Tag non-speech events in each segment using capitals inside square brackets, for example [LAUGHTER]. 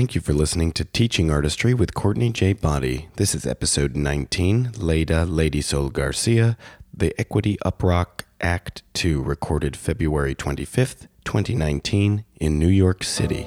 Thank you for listening to Teaching Artistry with Courtney J. Boddie. This is episode 19, Leda Lady Soul Garcia, The Equity Uprock Act 2, recorded February 25th, 2019, in New York City.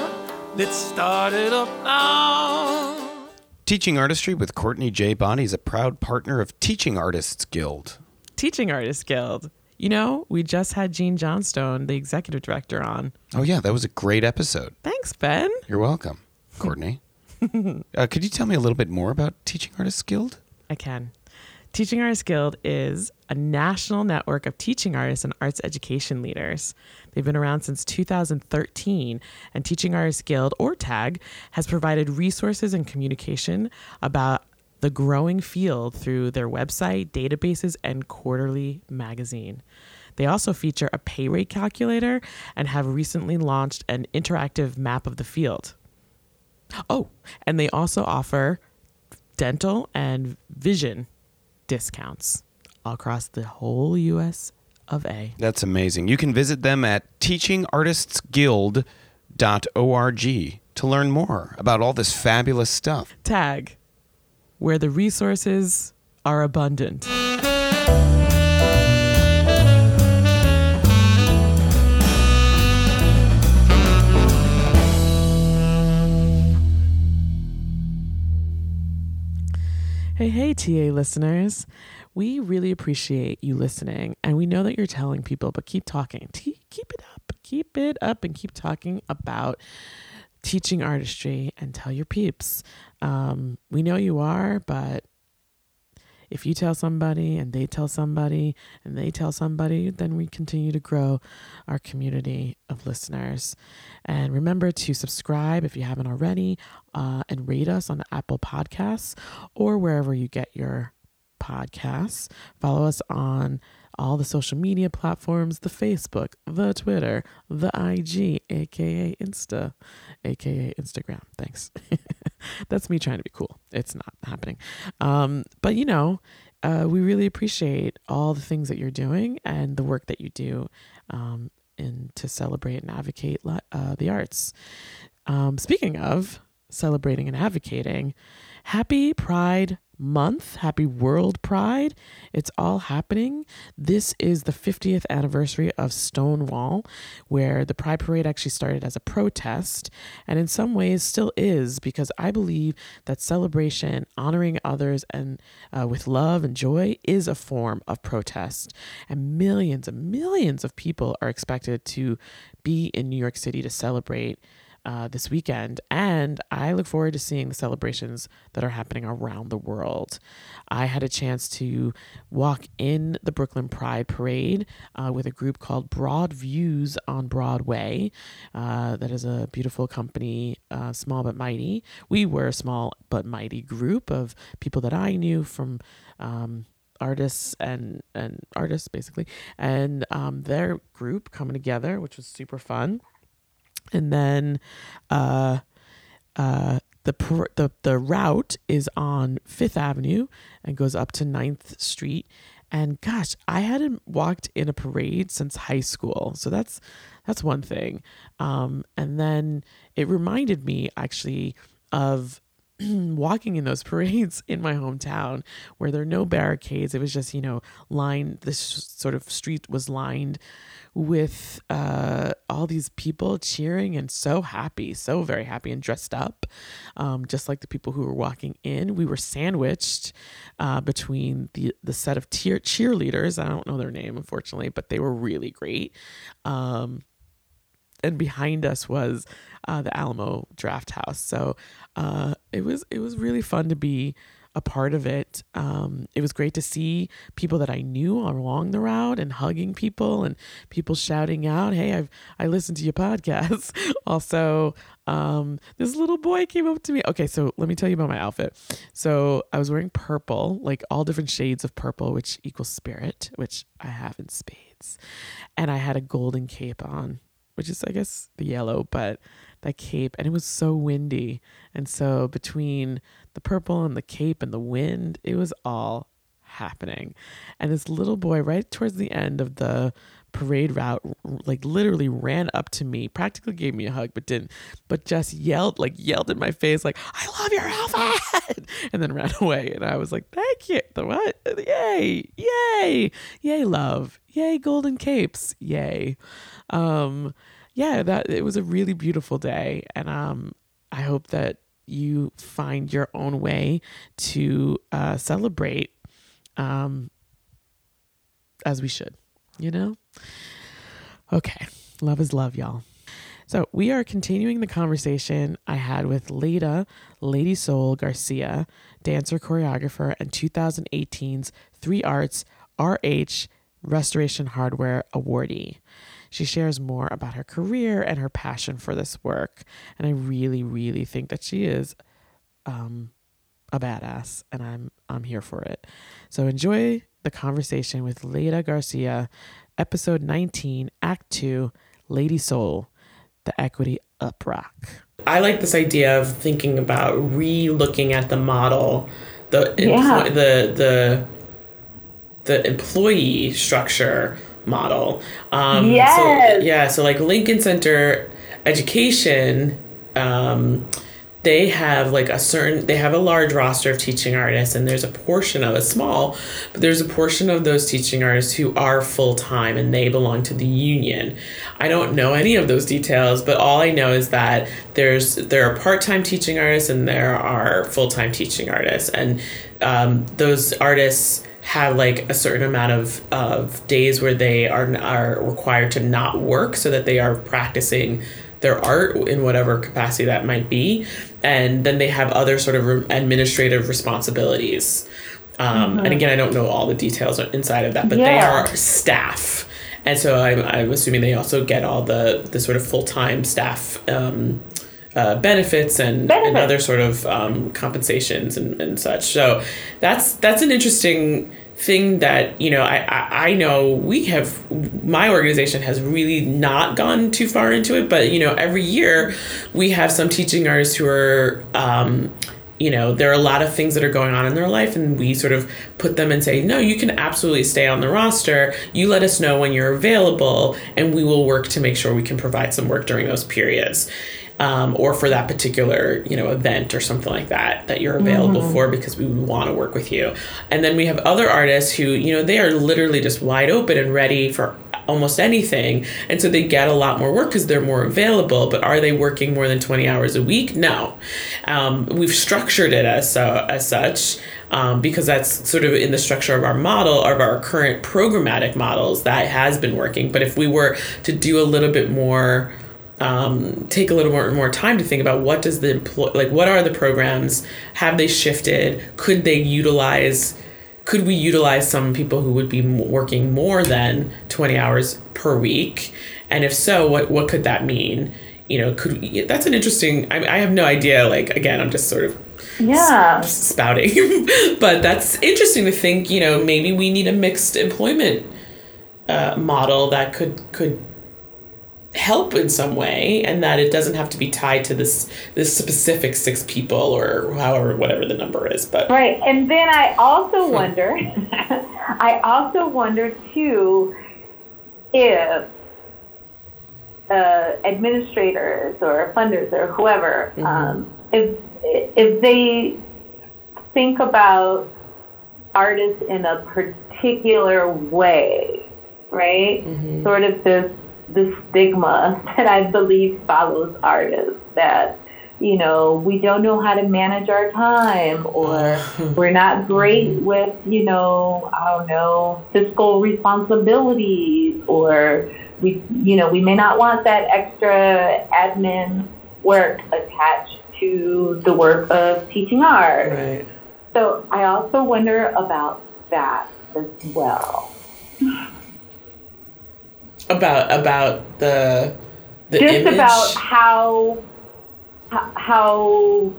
Let's start it up now. Teaching Artistry with Courtney J. Boddie is a proud partner of Teaching Artists Guild. Teaching Artists Guild. You know, we just had Jean Johnstone, the executive director, on. Oh, yeah, that was a great episode. Thanks, Ben. You're welcome, Courtney. [LAUGHS] uh, could you tell me a little bit more about Teaching Artists Guild? I can. Teaching Artists Guild is a national network of teaching artists and arts education leaders. They've been around since 2013, and Teaching Artists Guild, or TAG, has provided resources and communication about the growing field through their website, databases, and quarterly magazine. They also feature a pay rate calculator and have recently launched an interactive map of the field. Oh, and they also offer dental and vision discounts across the whole US of A. That's amazing. You can visit them at teachingartistsguild.org to learn more about all this fabulous stuff. Tag, where the resources are abundant. Hey, hey, TA listeners. We really appreciate you listening, and we know that you're telling people, but keep talking. T- keep it up. Keep it up and keep talking about teaching artistry and tell your peeps. Um, we know you are, but if you tell somebody and they tell somebody and they tell somebody, then we continue to grow our community of listeners. And remember to subscribe if you haven't already uh, and rate us on Apple Podcasts or wherever you get your podcasts. Follow us on all the social media platforms the Facebook, the Twitter, the IG, aka Insta, aka Instagram. Thanks. [LAUGHS] That's me trying to be cool. It's not happening. Um, but you know, uh, we really appreciate all the things that you're doing and the work that you do um, in to celebrate and advocate uh, the arts. Um, speaking of celebrating and advocating, happy Pride month. Happy World Pride. It's all happening. This is the 50th anniversary of Stonewall, where the Pride Parade actually started as a protest and in some ways still is, because I believe that celebration, honoring others, and uh, with love and joy is a form of protest. And millions and millions of people are expected to be in New York City to celebrate uh, this weekend, and I look forward to seeing the celebrations that are happening around the world. I had a chance to walk in the Brooklyn Pride Parade uh, with a group called Broad Views on Broadway. Uh, that is a beautiful company, uh, small but mighty. We were a small but mighty group of people that I knew from. Um, artists and and artists basically and um, their group coming together which was super fun and then uh, uh, the, the the route is on Fifth Avenue and goes up to 9th Street. And gosh, I hadn't walked in a parade since high school, so that's that's one thing. Um, and then it reminded me actually of [CLEARS THROAT] walking in those [LAUGHS] parades in my hometown where there are no barricades. It was just, you know, lined, this sort of street was lined with uh, all these people cheering and so happy, so very happy and dressed up, um, just like the people who were walking in. We were sandwiched uh, between the the set of cheer- cheerleaders. I don't know their name, unfortunately, but they were really great. Um, and behind us was uh, the Alamo Drafthouse. So uh, it was it was really fun to be a part of it. Um, it was great to see people that I knew along the route and hugging people and people shouting out, "Hey, I've I listened to your podcast." [LAUGHS] also, um, this little boy came up to me. Okay, so let me tell you about my outfit. So I was wearing purple, like all different shades of purple, which equals spirit, which I have in spades, and I had a golden cape on, which is I guess the yellow, but that cape, and it was so windy, and so between the purple and the cape and the wind. It was all happening. And this little boy, right towards the end of the parade route, like literally ran up to me, practically gave me a hug, but didn't, but just yelled, like yelled in my face, like, I love your outfit, [LAUGHS] and then ran [LAUGHS] away. And I was like, thank you. The what? Yay, yay, yay, love, yay, golden capes, yay. Um, yeah, that it was a really beautiful day. And um, I hope that you find your own way to uh, celebrate um, as we should, you know? Okay, love is love, y'all. So, we are continuing the conversation I had with Leda Lady Soul Garcia, dancer, choreographer, and 2018's Three Arts RH Restoration Hardware awardee. She shares more about her career and her passion for this work. And I really, really think that she is um, a badass, and I'm I'm here for it. So enjoy the conversation with Leda Garcia, episode 19, Act 2, Lady Soul, the Equity Uprock. I like this idea of thinking about re-looking at the model, the yeah. the the the employee structure model. Um, yes. So, yeah. So like Lincoln Center Education, um, they have like a certain they have a large roster of teaching artists and there's a portion of a small but there's a portion of those teaching artists who are full-time and they belong to the union. I don't know any of those details but all i know is that there's there are part-time teaching artists and there are full-time teaching artists. And um, those artists have like a certain amount of, of days where they are are required to not work so that they are practicing their art in whatever capacity that might be and then they have other sort of administrative responsibilities um, mm-hmm. and again i don't know all the details inside of that but yeah. they are staff and so I'm, I'm assuming they also get all the the sort of full-time staff um, uh, benefits and, benefits. and other sort of um, compensations and, and such. So that's that's an interesting thing that you know I, I, I know we have my organization has really not gone too far into it but you know every year we have some teaching artists who are um, you know there are a lot of things that are going on in their life and we sort of put them and say no you can absolutely stay on the roster. You let us know when you're available and we will work to make sure we can provide some work during those periods um, or for that particular you know event or something like that that you're available mm-hmm. for because we want to work with you. And then we have other artists who you know they are literally just wide open and ready for almost anything. And so they get a lot more work because they're more available but are they working more than 20 hours a week? No. Um, we've structured it as, uh, as such um, because that's sort of in the structure of our model of our current programmatic models that has been working. But if we were to do a little bit more um, take a little more more time to think about what does the employ like what are the programs? Have they shifted? Could they utilize could we utilize some people who would be working more than 20 hours per week? And if so what what could that mean? You know could we, that's an interesting I, I have no idea like again i'm just sort of yeah. spouting. [LAUGHS] But that's interesting to think you know maybe we need a mixed employment uh, model that could could help in some way and that it doesn't have to be tied to this this specific six people or however whatever the number is but right and then i also wonder [LAUGHS] i also wonder too if uh, administrators or funders or whoever, um, if if they think about artists in a particular way, right? Sort of this the stigma [LAUGHS] that I believe follows artists that you know we don't know how to manage our time or [LAUGHS] we're not great with you know I don't know fiscal responsibilities or we you know we may not want that extra admin work attached to the work of teaching art. Right. So I also wonder about that as well. [LAUGHS] About about the the Just image. about how how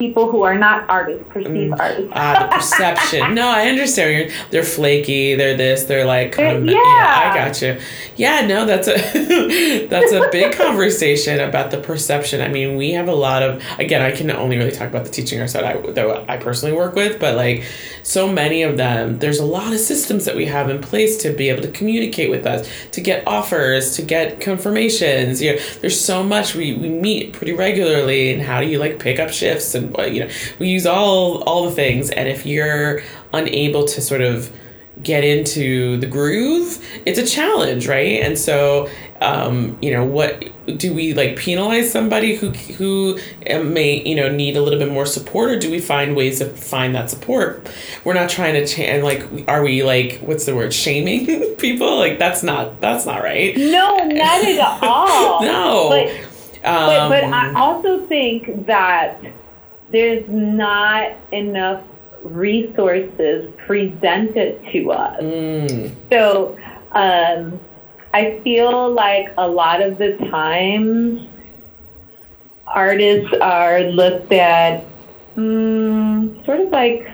people who are not artists perceive artists. Ah, the [LAUGHS] perception. no, I understand. You're, they're flaky. They're this. They're like. Um, yeah. I got you. Yeah, no, that's a [LAUGHS] that's a big conversation about the perception. I mean, we have a lot of. Again, I can only really talk about the teaching arts that I that I personally work with, but like so many of them, there's a lot of systems that we have in place to be able to communicate with us, to get offers, to get confirmations. You know, there's so much we we meet pretty regularly, and how do you like pick up shifts and you know we use all all the things, and if you're unable to sort of get into the groove it's a challenge right? And so um you know what do we like penalize somebody who who um, may you know need a little bit more support? Or do we find ways to find that support? We're not trying to change like are we like what's the word shaming [LAUGHS] people? Like that's not that's not right. No, not at [LAUGHS] all. no. But but, but I Um, also think that there's not enough resources presented to us. mm, So um, I feel like a lot of the times artists are looked at mm, sort of like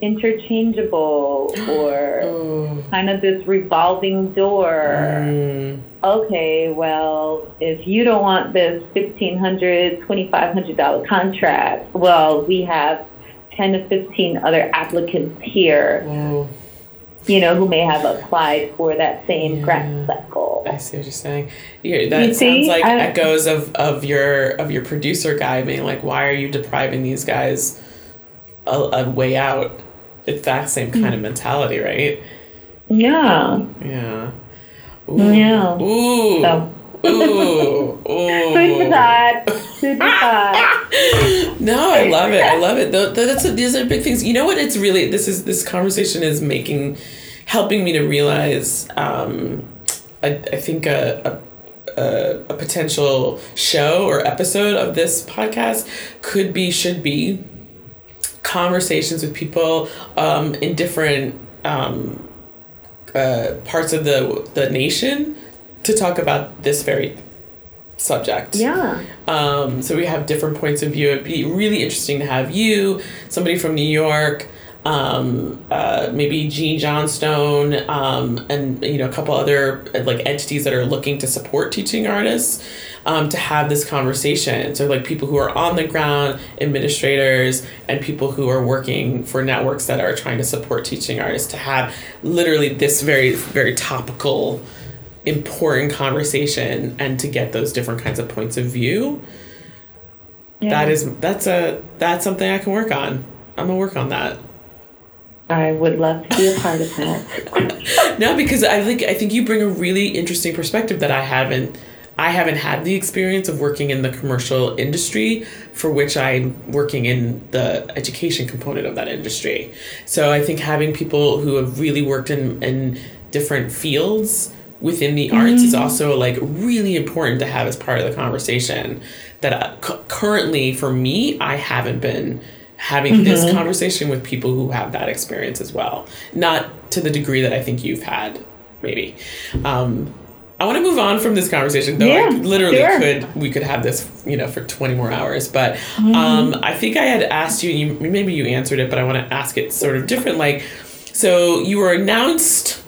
interchangeable or oh, kind of this revolving door. Mm, okay, well, if you don't want this $1,500, $2,500 contract, well, we have 10 to 15 other applicants here, oh. you know, who may have applied for that same Yeah. grant cycle. I see what you're saying. Yeah, that You see? sounds like I- echoes of, of your of your producer guy being like, why are you depriving these guys a, a way out? It's that same kind Hmm. of mentality, right? Yeah. Yeah. Ooh. Yeah. Ooh. So, Ooh. Ooh. food for thought. Food for thought. [LAUGHS] No, I love it. I love it. Th- th- That's these are big things. You know what? It's really this is this conversation is making, helping me to realize. Um, I, I think a, a a a potential show or episode of this podcast could be should be conversations with people um, in different um, uh, parts of the the nation to talk about this very subject. Yeah. Um, so we have different points of view. It'd be really interesting to have you, somebody from New York, um, uh, maybe Jean Johnstone, um, and you know a couple other like entities that are looking to support teaching artists. Um, to have this conversation, so like people who are on the ground, administrators, and people who are working for networks that are trying to support teaching artists, to have literally this very very topical important conversation and to get those different kinds of points of view yeah. that is that's a that's something i can work on i'm gonna work on that I would love to be a part of that. [LAUGHS] no because i think i think you bring a really interesting perspective that i haven't i haven't had the experience of working in the commercial industry for which i'm working in the education component of that industry so i think having people who have really worked in in different fields within the arts is also like really important to have as part of the conversation that uh, cu- currently for me i haven't been having this conversation with people who have that experience as well. Not to the degree that i think you've had maybe. Um, i want to move on from this conversation though i Yeah, literally sure. could we could have this you know for 20 more hours but um, i think i had asked you, you maybe you answered it but i want to ask it sort of different like so you were announced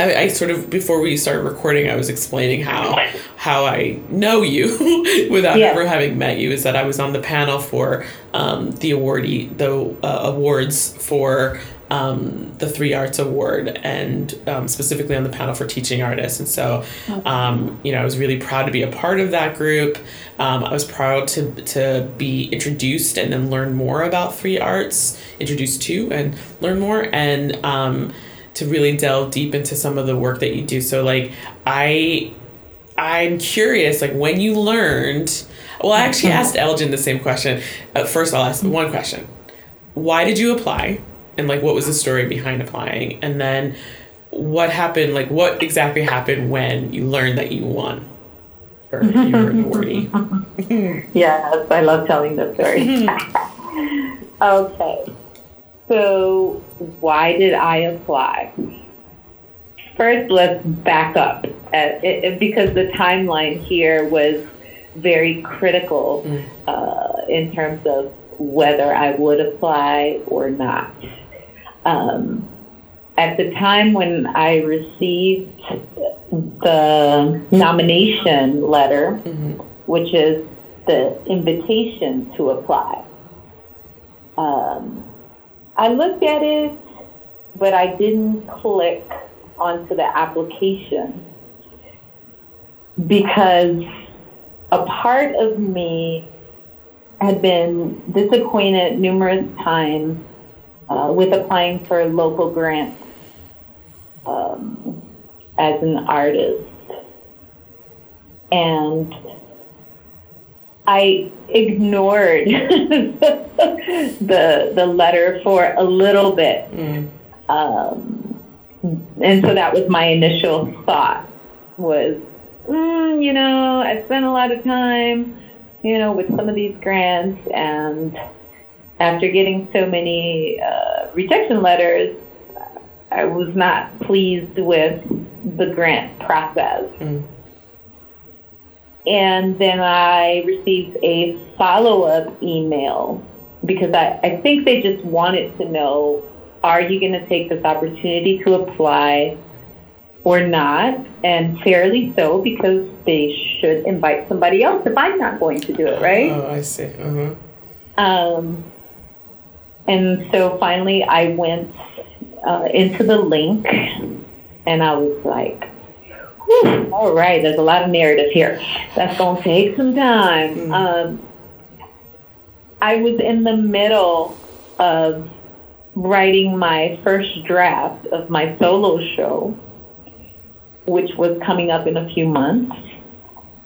I, I sort of before we started recording, I was explaining how how I know you [LAUGHS] without Yeah. ever having met you. Is that I was on the panel for um, the awardee the uh, awards for um, the Three Arts Award and um, specifically on the panel for teaching artists. And so, um, you know, I was really proud to be a part of that group. Um, I was proud to, to be introduced and then learn more about Three Arts, introduced to and learn more, and um, to really delve deep into some of the work that you do. So, like, I. I'm curious, like when you learned. Well, I actually asked Elgin the same question. Uh, first, I'll ask one question: Why did you apply? and like what was the story behind applying and then what happened like what exactly happened when you learned that you won or you were an awardee [LAUGHS] yes i love telling the story [LAUGHS] [LAUGHS] okay so why did i apply first let's back up uh, it, it, because the timeline here was very critical mm. uh, in terms of whether I would apply or not. Um, at the time when I received the nomination letter, mm-hmm. which is the invitation to apply, um, I looked at it, but I didn't click onto the application because a part of me had been disappointed numerous times uh, with applying for local grants um, as an artist. And I ignored [LAUGHS] the the letter for a little bit, mm. um, and so that was my initial thought was, mm, you know, I spent a lot of time, you know, with some of these grants, and after getting so many uh, rejection letters, I was not pleased with the grant process. Mm. And then I received a follow up email because I, I think they just wanted to know are you going to take this opportunity to apply or not? And fairly so because they should invite somebody else if I'm not going to do it, right? Oh, I see. Uh-huh. Um, and so finally, I went uh, into the link and I was like, all right, there's a lot of narrative here. That's going to take some time. Mm-hmm. Um, I was in the middle of writing my first draft of my solo show, which was coming up in a few months.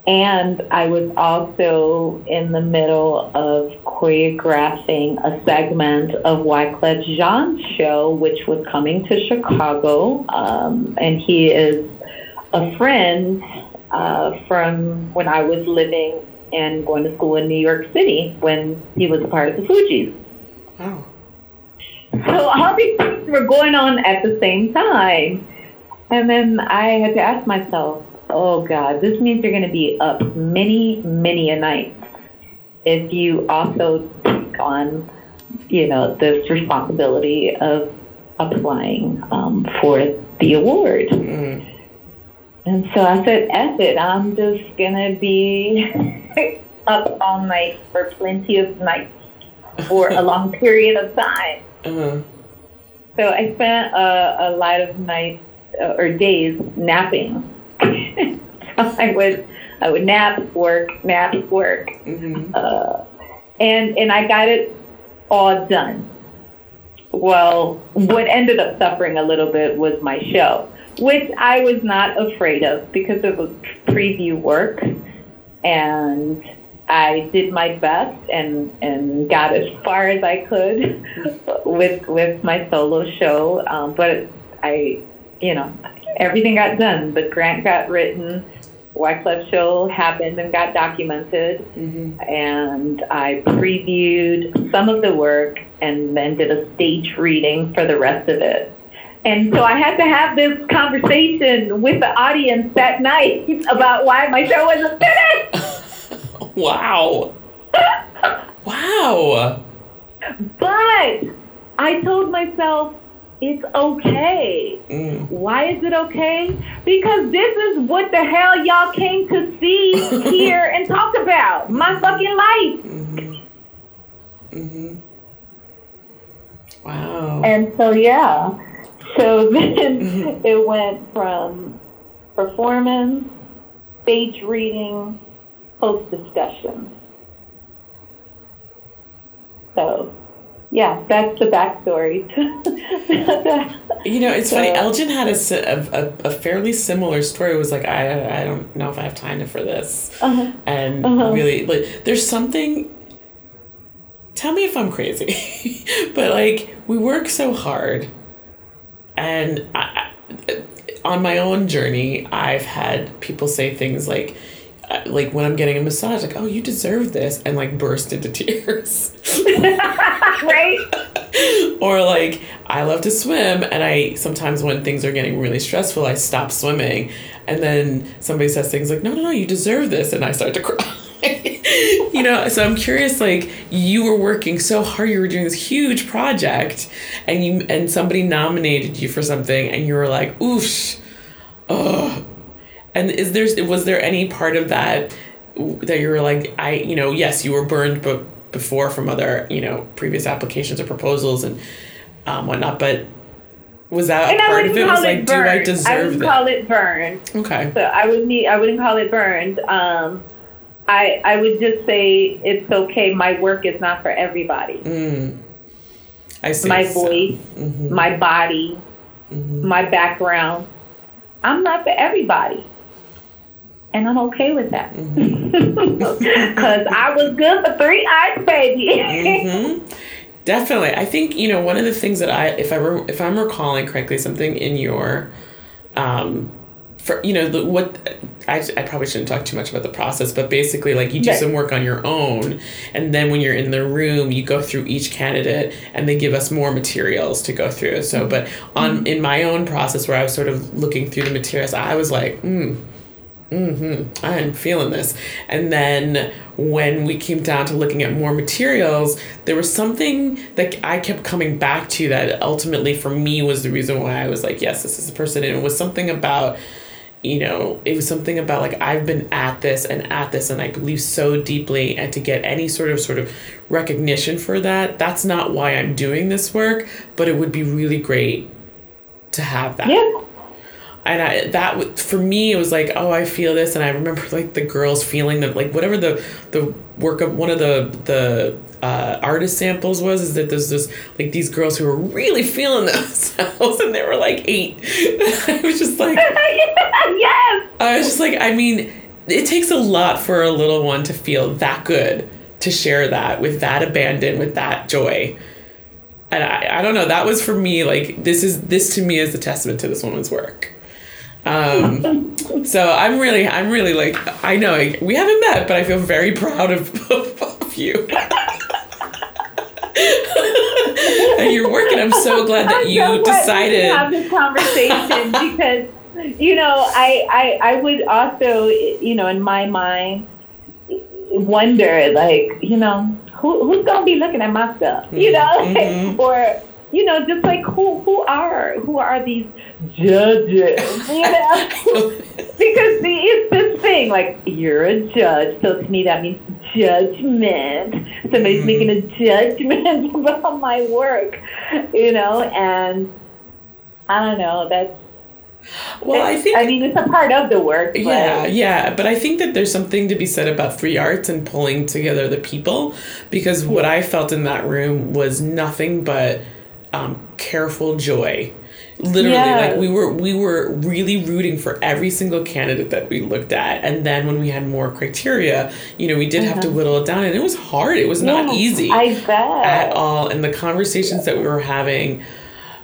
And I was also in the middle of choreographing a segment of Wyclef Jean's show, which was coming to Chicago. Um, and he is a friend uh, from when I was living and going to school in New York City when he was a part of the Fugees. Wow. So all these things were going on at the same time. And then I had to ask myself, oh God, this means you're going to be up many, many a night if you also take on, you know, this responsibility of applying um, for the award. Mm. And so I said, F it, I'm just going to be [LAUGHS] up all night for plenty of nights for a long [LAUGHS] period of time. Uh-huh. So I spent a, a lot of nights uh, or days napping [LAUGHS] I would I would nap, work, nap, work, mm-hmm. uh, and and I got it all done. Well, what ended up suffering a little bit was my show, which I was not afraid of because it was preview work, and I did my best and and got as far as I could [LAUGHS] with with my solo show. Um, but I, you know, everything got done. The grant got written. Wyclef show happened and got documented, mm-hmm. and I previewed some of the work and then did a stage reading for the rest of it. And so I had to have this conversation with the audience that night about why my show wasn't finished. [LAUGHS] wow. [LAUGHS] wow. But I told myself, it's okay. Mm. Why is it okay? Because this is what the hell y'all came to see, [LAUGHS] hear, and talk about. My fucking life. Mm-hmm. Mm-hmm. Wow. And so, yeah. So [LAUGHS] then it went from performance, stage reading, post discussion. So, yeah, that's the backstory. [LAUGHS] You know, it's funny. Elgin had a a fairly similar story. It was like, I, I don't know if I have time for this. Uh-huh. And Uh-huh. really, like, there's something. Tell me if I'm crazy, [LAUGHS] but like, we work so hard. And I, on my own journey, I've had people say things like, uh, like when I'm getting a massage, like, oh, you deserve this, and like burst into [LAUGHS] tears. right? [LAUGHS] or like I love to swim and I sometimes when things are getting really stressful I stop swimming and then somebody says things like no no no you deserve this and I start to [LAUGHS] cry you know so I'm curious like you were working so hard you were doing this huge project and you and somebody nominated you for something and you were like oof ugh and is there was there any part of that that you were like I you know yes you were burned but before from other you know previous applications or proposals and um, whatnot but was that And part of it was like do I burned. I deserve wouldn't that call it burned. okay So I would need. I wouldn't call it burned. Um, I I would just say it's okay. My work is not for everybody. mm. I see My So- voice, mhm. my body, Mm-hmm. my background. I'm not for everybody. And I'm okay with that. Mm-hmm. [LAUGHS] Because I was good for three hours, baby. hmm Definitely. I think, you know, one of the things that I, if I were, if I'm recalling correctly, something in your, um, for, you know, the, what, I, I probably shouldn't talk too much about the process, but basically like you do Right. some work on your own. And then when you're in the room, you go through each candidate and they give us more materials to go through. So, but on, in my own process where I was sort of looking through the materials, I was like, hmm, mm-hmm, I'm feeling this. And then when we came down to looking at more materials, there was something that I kept coming back to that ultimately for me was the reason why I was like, yes, this is the person. And it was something about, you know, it was something about like I've been at this and at this and I believe so deeply and to get any sort of sort of recognition for that, that's not why I'm doing this work, but it would be really great to have that yeah. And I that for me it was like oh I feel this. And I remember like the girls feeling that like whatever the the work of one of the the uh, artist samples was is that there's this like these girls who were really feeling [LAUGHS] themselves. And they were like eight. [LAUGHS] I was just like [LAUGHS] yes. I was just like I mean it takes a lot for a little one to feel that good to share that with that abandon with that joy. And I, I don't know. That was for me like this is this to me is the testament to this woman's work um so i'm really i'm really like i know we haven't met but i feel very proud of, [LAUGHS] of you. And your work and i'm so glad that I'm you so glad we can decided. have this conversation [LAUGHS] because you know I, I I would also you know in my mind wonder like you know who who's gonna be looking at my stuff you know? [LAUGHS] Mhm. or you know just like who who are who are these judges. [LAUGHS] You know? [LAUGHS] Because the, it's this thing like you're a judge so to me that means judgment. Somebody's Mhm. making a judgment [LAUGHS] about my work you know? And i don't know that's well i think i mean it's a part of the work but Yeah, yeah, but I think that there's something to be said about Three Arts and pulling together the people because what I felt in that room was nothing but um, careful joy. Literally, Yes. like we were we were really rooting for every single candidate that we looked at, and then when we had more criteria, you know, we did have to uh-huh. whittle it down, and it was hard. It was not easy i bet. at all. And the conversations that we were having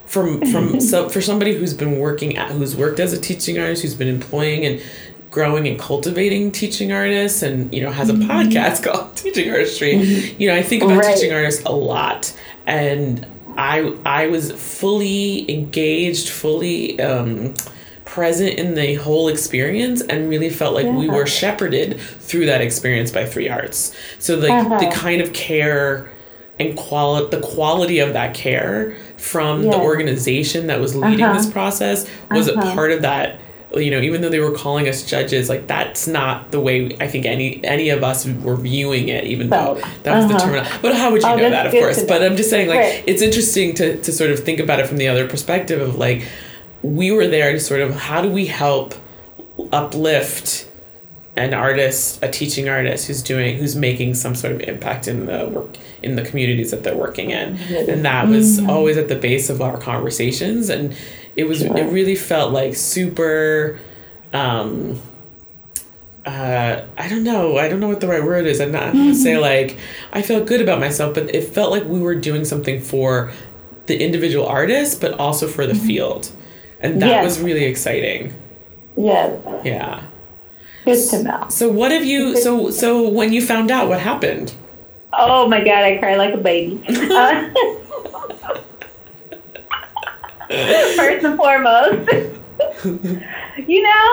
from from [LAUGHS] so for somebody who's been working at who's worked as a teaching artist who's been employing and growing and cultivating teaching artists and you know has a mm-hmm. podcast [LAUGHS] called teaching artistry mm-hmm. you know i think about Right. teaching artists a lot. And i i was fully engaged fully um present in the whole experience and really felt like we were shepherded through that experience by three arts so like the Uh-huh. kind of care and quality the quality of that care from the organization that was leading Uh-huh. this process was Uh-huh. a part of that you know, even though they were calling us judges, like that's not the way I think any any of us were viewing it, even though that was the Uh-huh. term. But how would you Oh, know that, of course? But. I'm just saying, like, Right. it's interesting to to sort of think about it from the other perspective of like, we were there to sort of how do we help uplift an artist, a teaching artist who's doing, who's making some sort of impact in the work in the communities that they're working in, and that was always at the base of our conversations, and it was it really felt like super. Um, uh, I don't know. I don't know what the right word is. I'm not I'm gonna say like I felt good about myself, but it felt like we were doing something for the individual artist, but also for the field, and that Yes. was really exciting. Yeah. Yeah. Good to know. So what have you? So so when you found out, what happened? Oh my god, I cry like a baby. Uh, [LAUGHS] [LAUGHS] first and foremost, [LAUGHS] you know,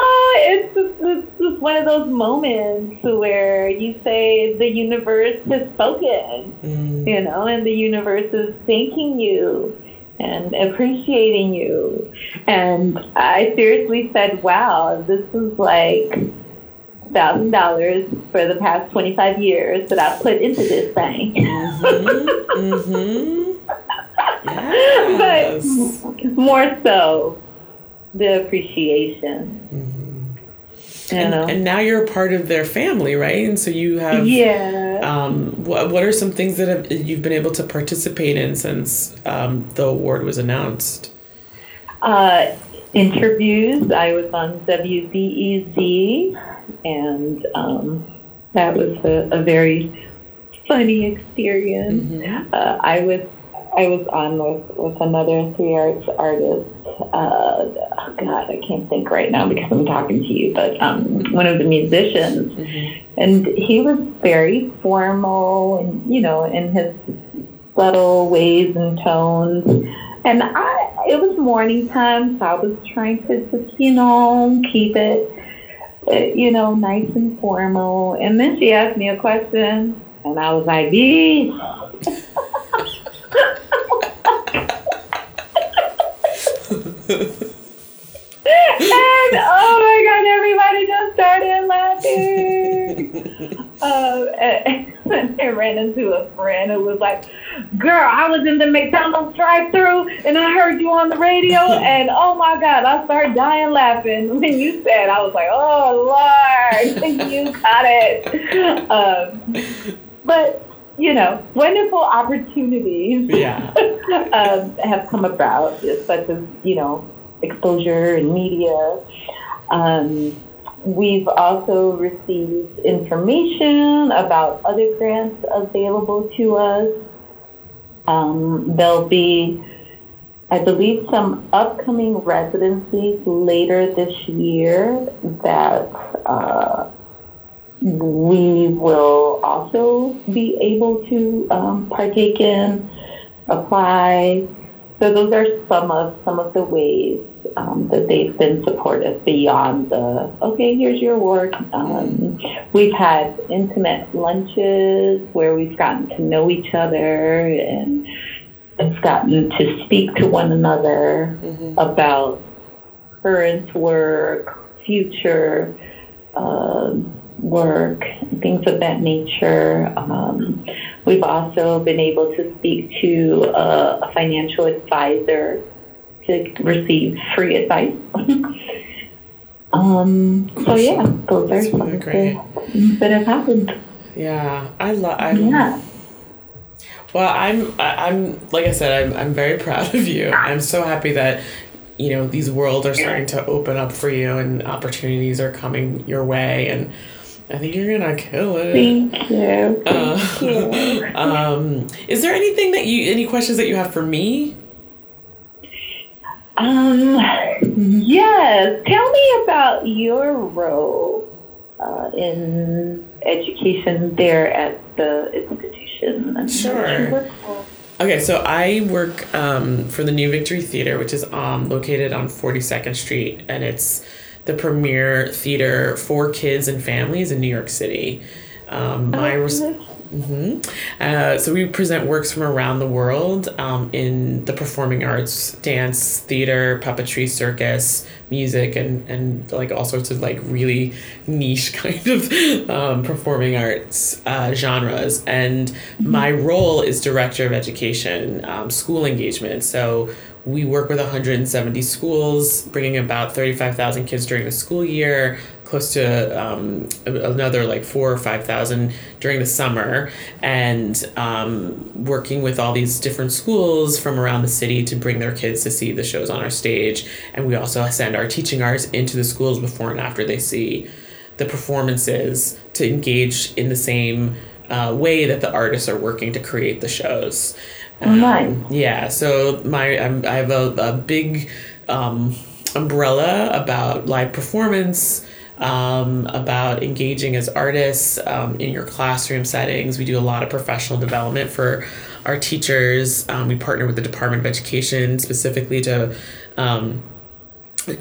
it's just, it's just one of those moments where you say the universe has spoken, Mm, you know, and the universe is thanking you and appreciating you. And I seriously said, wow, this is like thousand dollars for the past 25 years that I've put into this thing. mm-hmm. [LAUGHS] Yes. but more so the appreciation. You And, know? and now you're a part of their family, right? And so you have. yeah. Um, what, what are some things that have, you've been able to participate in since um, the award was announced? Uh, interviews. I was on WBEZ, and um, that was a, a very funny experience. Uh, I was I was on with, with another three arts artist. Uh, oh God, I can't think right now because I'm talking to you, but um, one of the musicians, and he was very formal and you know in his subtle ways and tones. And I, it was morning time, so I was trying to just, you know, keep it, Uh, you know, nice and formal. And then she asked me a question, and I was like, "Bee." [LAUGHS] and oh my god, everybody just started laughing. [LAUGHS] um, [LAUGHS] and I ran into a friend who was like, "Girl, I was in the McDonald's drive-through and I heard you on the radio, [LAUGHS] and oh my god, I started dying laughing [LAUGHS] when you said." I was like, "Oh Lord, you got it." Um, but you know, wonderful opportunities Yeah. um, have come about, such as you know exposure in media. Um, we've also received information about other grants available to us. Um, there'll be, I believe, some upcoming residencies later this year that uh, we will also be able to um, partake in, apply. So those are some of some of the ways um, that they've been supportive beyond the okay, here's your work. Um, we've had intimate lunches where we've gotten to know each other and have gotten to speak to one another about current work, future um, work, things of that nature. Um, we've also been able to speak to a, a financial advisor to receive free advice. [LAUGHS] um, so yeah, those are That's really great. things that have happened. Yeah. I love. I Yeah. Well, I'm I'm like I said, I'm I'm very [LAUGHS] proud of you. I'm so happy that you know these worlds are starting to open up for you and opportunities are coming your way and I think you're gonna kill it. Thank you. Uh, Thank you. [LAUGHS] um, is there anything that you any questions that you have for me? Um, yes. Tell me about your role uh, in education there at the institution. Sure. what you work for. Okay, so I work um, for the New Victory Theater, which is um, located on 42nd Street, and it's the premier theater for kids and families in New York City. Um, my res- hmm uh, so we present works from around the world um, in the performing arts, dance, theater, puppetry, circus, music, and and like all sorts of like really niche [LAUGHS] kind of um, performing arts uh, genres. And my role is director of education, um, school engagement. So we work with 170 schools, bringing about 35,000 kids during the school year, close to um, another like four or 5,000 during the summer, and um, working with all these different schools from around the city to bring their kids to see the shows on our stage. And we also send our teaching artists into the schools before and after they see the performances to engage in the same uh, way that the artists are working to create the shows. Um, Nice. Yeah, so my I'm, I have a, a big um, umbrella about live performance, um, about engaging as artists um, in your classroom settings. We do a lot of professional development for our teachers. Um, we partner with the Department of Education specifically to um,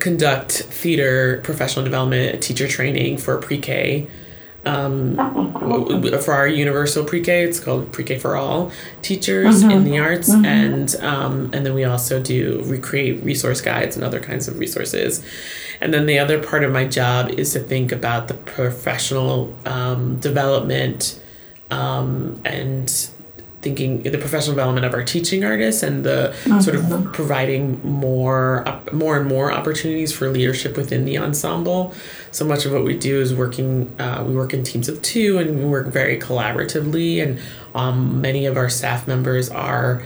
conduct theater professional development, teacher training for pre-K. Um, [LAUGHS] for our universal pre-K, it's called pre-K for all teachers in the arts, and um, and then we also do recreate resource guides and other kinds of resources. And then the other part of my job is to think about the professional um, development um, and thinking the professional development of our teaching artists and the sort of providing more more and more opportunities for leadership within the ensemble. So much of what we do is working uh, we work in teams of two and we work very collaboratively. And um, many of our staff members are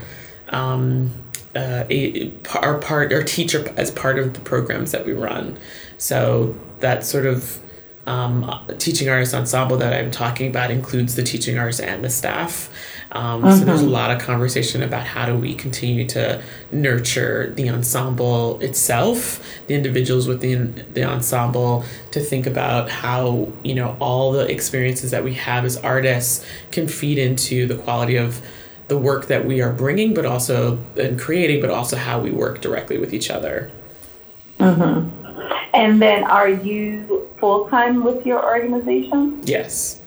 um, uh, a, are part or teacher as part of the programs that we run. So that sort of um, teaching artist ensemble that I'm talking about includes the teaching artists and the staff. Um, So there's a lot of conversation about how do we continue to nurture the ensemble itself, the individuals within the ensemble, to think about how you know all the experiences that we have as artists can feed into the quality of the work that we are bringing, but also and creating, but also how we work directly with each other. And then are you full time with your organization? Yes.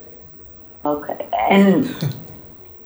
Okay. And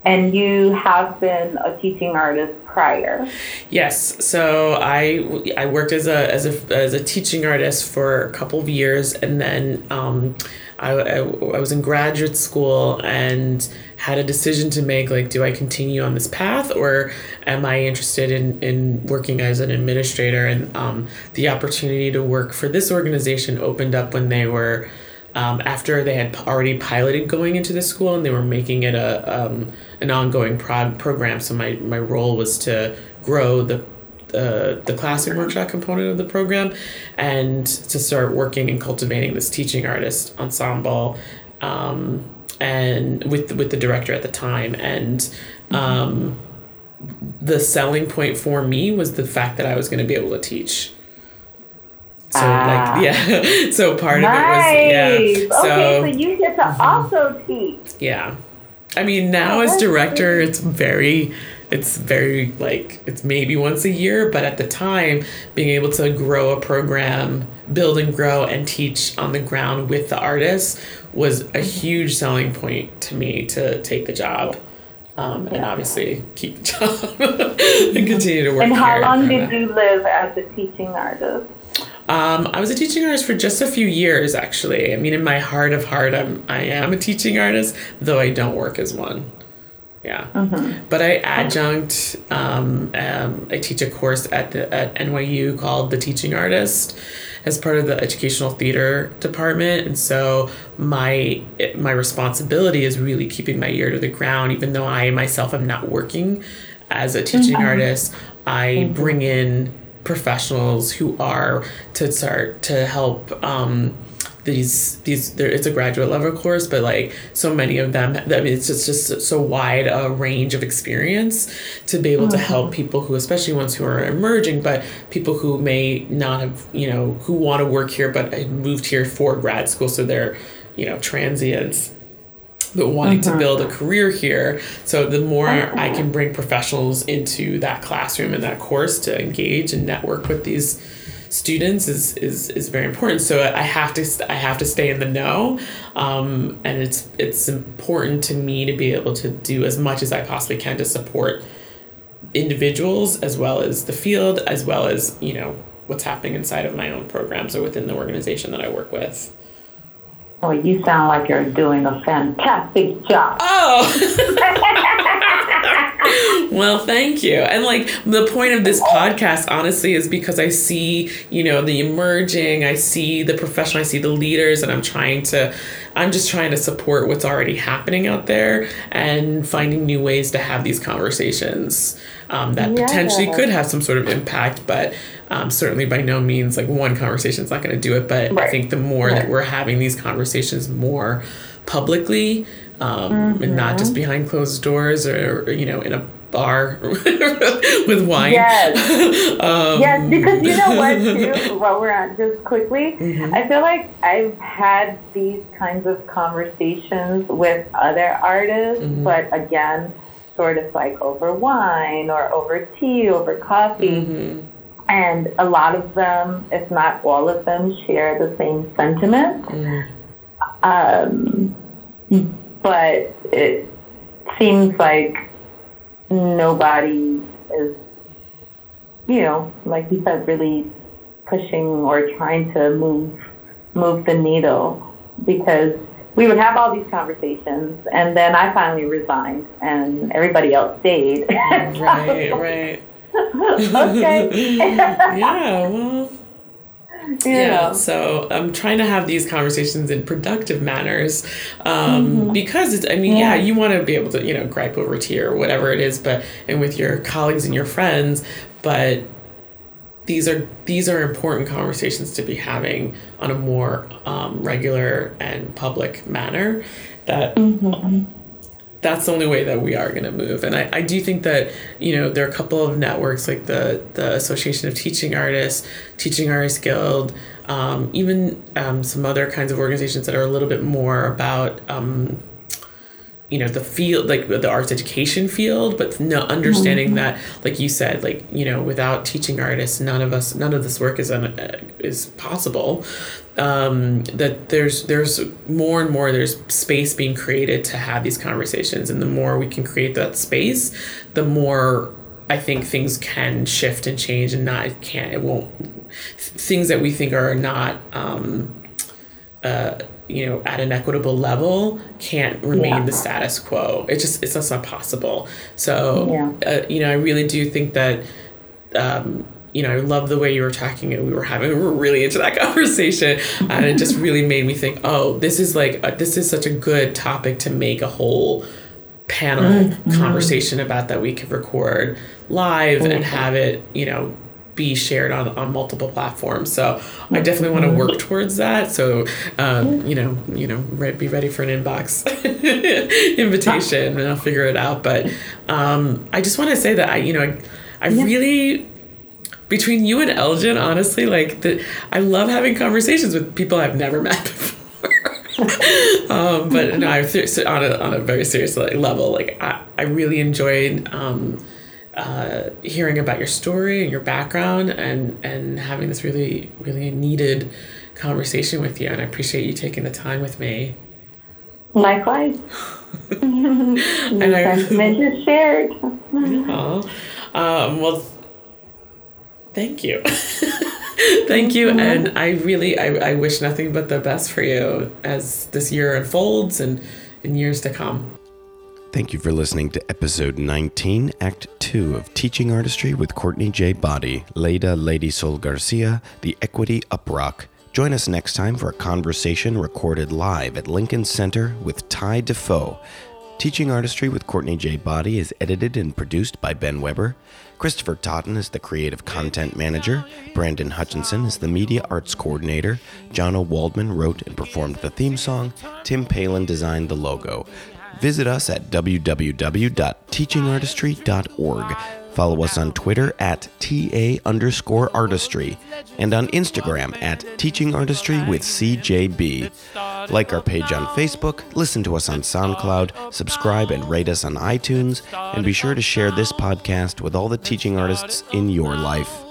and you have been a teaching artist prior. Yes, so I I worked as a as a as a teaching artist for a couple of years, and then um, I, I I was in graduate school and had a decision to make. Like, do I continue on this path, or am I interested in in working as an administrator? And um, the opportunity to work for this organization opened up when they were. Um, after they had already piloted going into the school and they were making it a um, an ongoing prod program, so my, my role was to grow the the the classroom workshop component of the program, and to start working and cultivating this teaching artist ensemble, um, and with with the director at the time, and um, the selling point for me was the fact that I was going to be able to teach. So Ah. like yeah, [LAUGHS] so part nice. of it was yeah. okay, So so you get to also teach. yeah. I mean, now as that's director, it's very, it's very like, it's maybe once a year, but at the time, being able to grow a program, build and grow and teach on the ground with the artists was a huge selling point to me to take the job. Um, and obviously keep the [LAUGHS] job and continue to work. And how long did you live as a teaching artist? Um, I was a teaching artist for just a few years, actually. I mean, in my heart of heart, I'm I am a teaching artist, though I don't work as one. Yeah, but I adjunct. Um, um, I teach a course at the at NYU called the Teaching Artist, as part of the educational theater department, and so my my responsibility is really keeping my ear to the ground, even though I myself am not working as a teaching artist. I bring in professionals who are to start to help um, these these there it's a graduate level course but like so many of them i mean it's just just so wide a range of experience to be able to help people who especially ones who are emerging but people who may not have you know who want to work here but moved here for grad school so they're you know transients but wanting to build a career here. So the more I can bring professionals into that classroom and that course to engage and network with these students is is is very important. So I have to I have to stay in the know, um, and it's it's important to me to be able to do as much as I possibly can to support individuals as well as the field as well as you know what's happening inside of my own programs or within the organization that I work with. Oh, you sound like you're doing a fantastic job. Oh. [LAUGHS] well, thank you. And like the point of this podcast, honestly, is because I see, you know, the emerging, I see the professional, I see the leaders, and I'm trying to, I'm just trying to support what's already happening out there and finding new ways to have these conversations um, that Yeah. potentially could have some sort of impact, but um, certainly by no means like one conversation is not going to do it. But I think the more that we're having these conversations more publicly um, and not Mm-hmm. just behind closed doors or, you know in a bar [LAUGHS] with wine. Yes. [LAUGHS] um, Yes, because you know what, [LAUGHS] too, while we're on just quickly, Mm-hmm. I feel like I've had these kinds of conversations with other artists, Mm-hmm. but again, sort of like over wine or over tea, over coffee. Mm-hmm. And a lot of them, if not all of them, share the same sentiment. Mm. Um, but it seems like nobody is, you know, like you said, really pushing or trying to move move the needle because we would have all these conversations and then I finally resigned and everybody else stayed. right, right. [LAUGHS] okay. [LAUGHS] Yeah, well, You yeah so i'm trying to have these conversations in productive manners um, because it's i mean yeah, Yeah. you want to be able to you know gripe over tea or whatever it is but and with your colleagues and your friends but these are these are important conversations to be having on a more um, regular and public manner that that's the only way that we are going to move. And I, I do think that, you know, there are a couple of networks like the, the Association of Teaching Artists, Teaching Artists Guild, um, even um, some other kinds of organizations that are a little bit more about, um, you know, the field, like the arts education field, but no, understanding that, like you said, like, you know, without teaching artists, none of us, none of this work is, un, uh, is possible um, that there's there's more and more there's space being created to have these conversations and the more we can create that space the more i think things can shift and change and not it can't it won't things that we think are not um, uh, you know at an equitable level can't remain Yeah. the status quo it just it's just not possible so Yeah. uh, you know i really do think that um, you know, I love the way you were talking and we were having, we were really into that [LAUGHS] conversation. And it just really made me think, oh, this is like, uh, this is such a good topic to make a whole panel conversation about that we could record live and have it, you know, be shared on, on multiple platforms. So I definitely want to work towards that. So, um, you know, you know, re- be ready for an inbox [LAUGHS] invitation and I'll figure it out. But um, I just want to say that I, you know, I, I really between you and Elgin, honestly, like the I love having conversations with people I've never [LAUGHS] met before. um, but no, I th- on a on a very serious level, like I, I really enjoyed um, uh, hearing about your story and your background and and having this really really needed conversation with you, and I appreciate you taking the time with me. Likewise. [LAUGHS] And I is shared. [LAUGHS] Aw. Um, well, thank you. [LAUGHS] thank you. Mm-hmm. And I really, I, I wish nothing but the best for you as this year unfolds and in years to come. Thank you for listening to episode 19, Act 2 of Teaching Artistry with Courtney J. Boddie, Leda Lady Sol Garcia, The Equity Uprock. Join us next time for a conversation recorded live at Lincoln Center with Ty Defoe. Teaching Artistry with Courtney J. Boddie is edited and produced by Ben Weber. Christopher Totten is the creative content manager. Brandon Hutchinson is the media arts coordinator. John O. Waldman wrote and performed the theme song. Tim Palin designed the logo. Visit us at www.teachingartistry.org. Follow us on Twitter at TA underscore artistry and on Instagram at Teaching Artistry with CJB. Like our page on Facebook, listen to us on SoundCloud, subscribe and rate us on iTunes, and be sure to share this podcast with all the teaching artists in your life.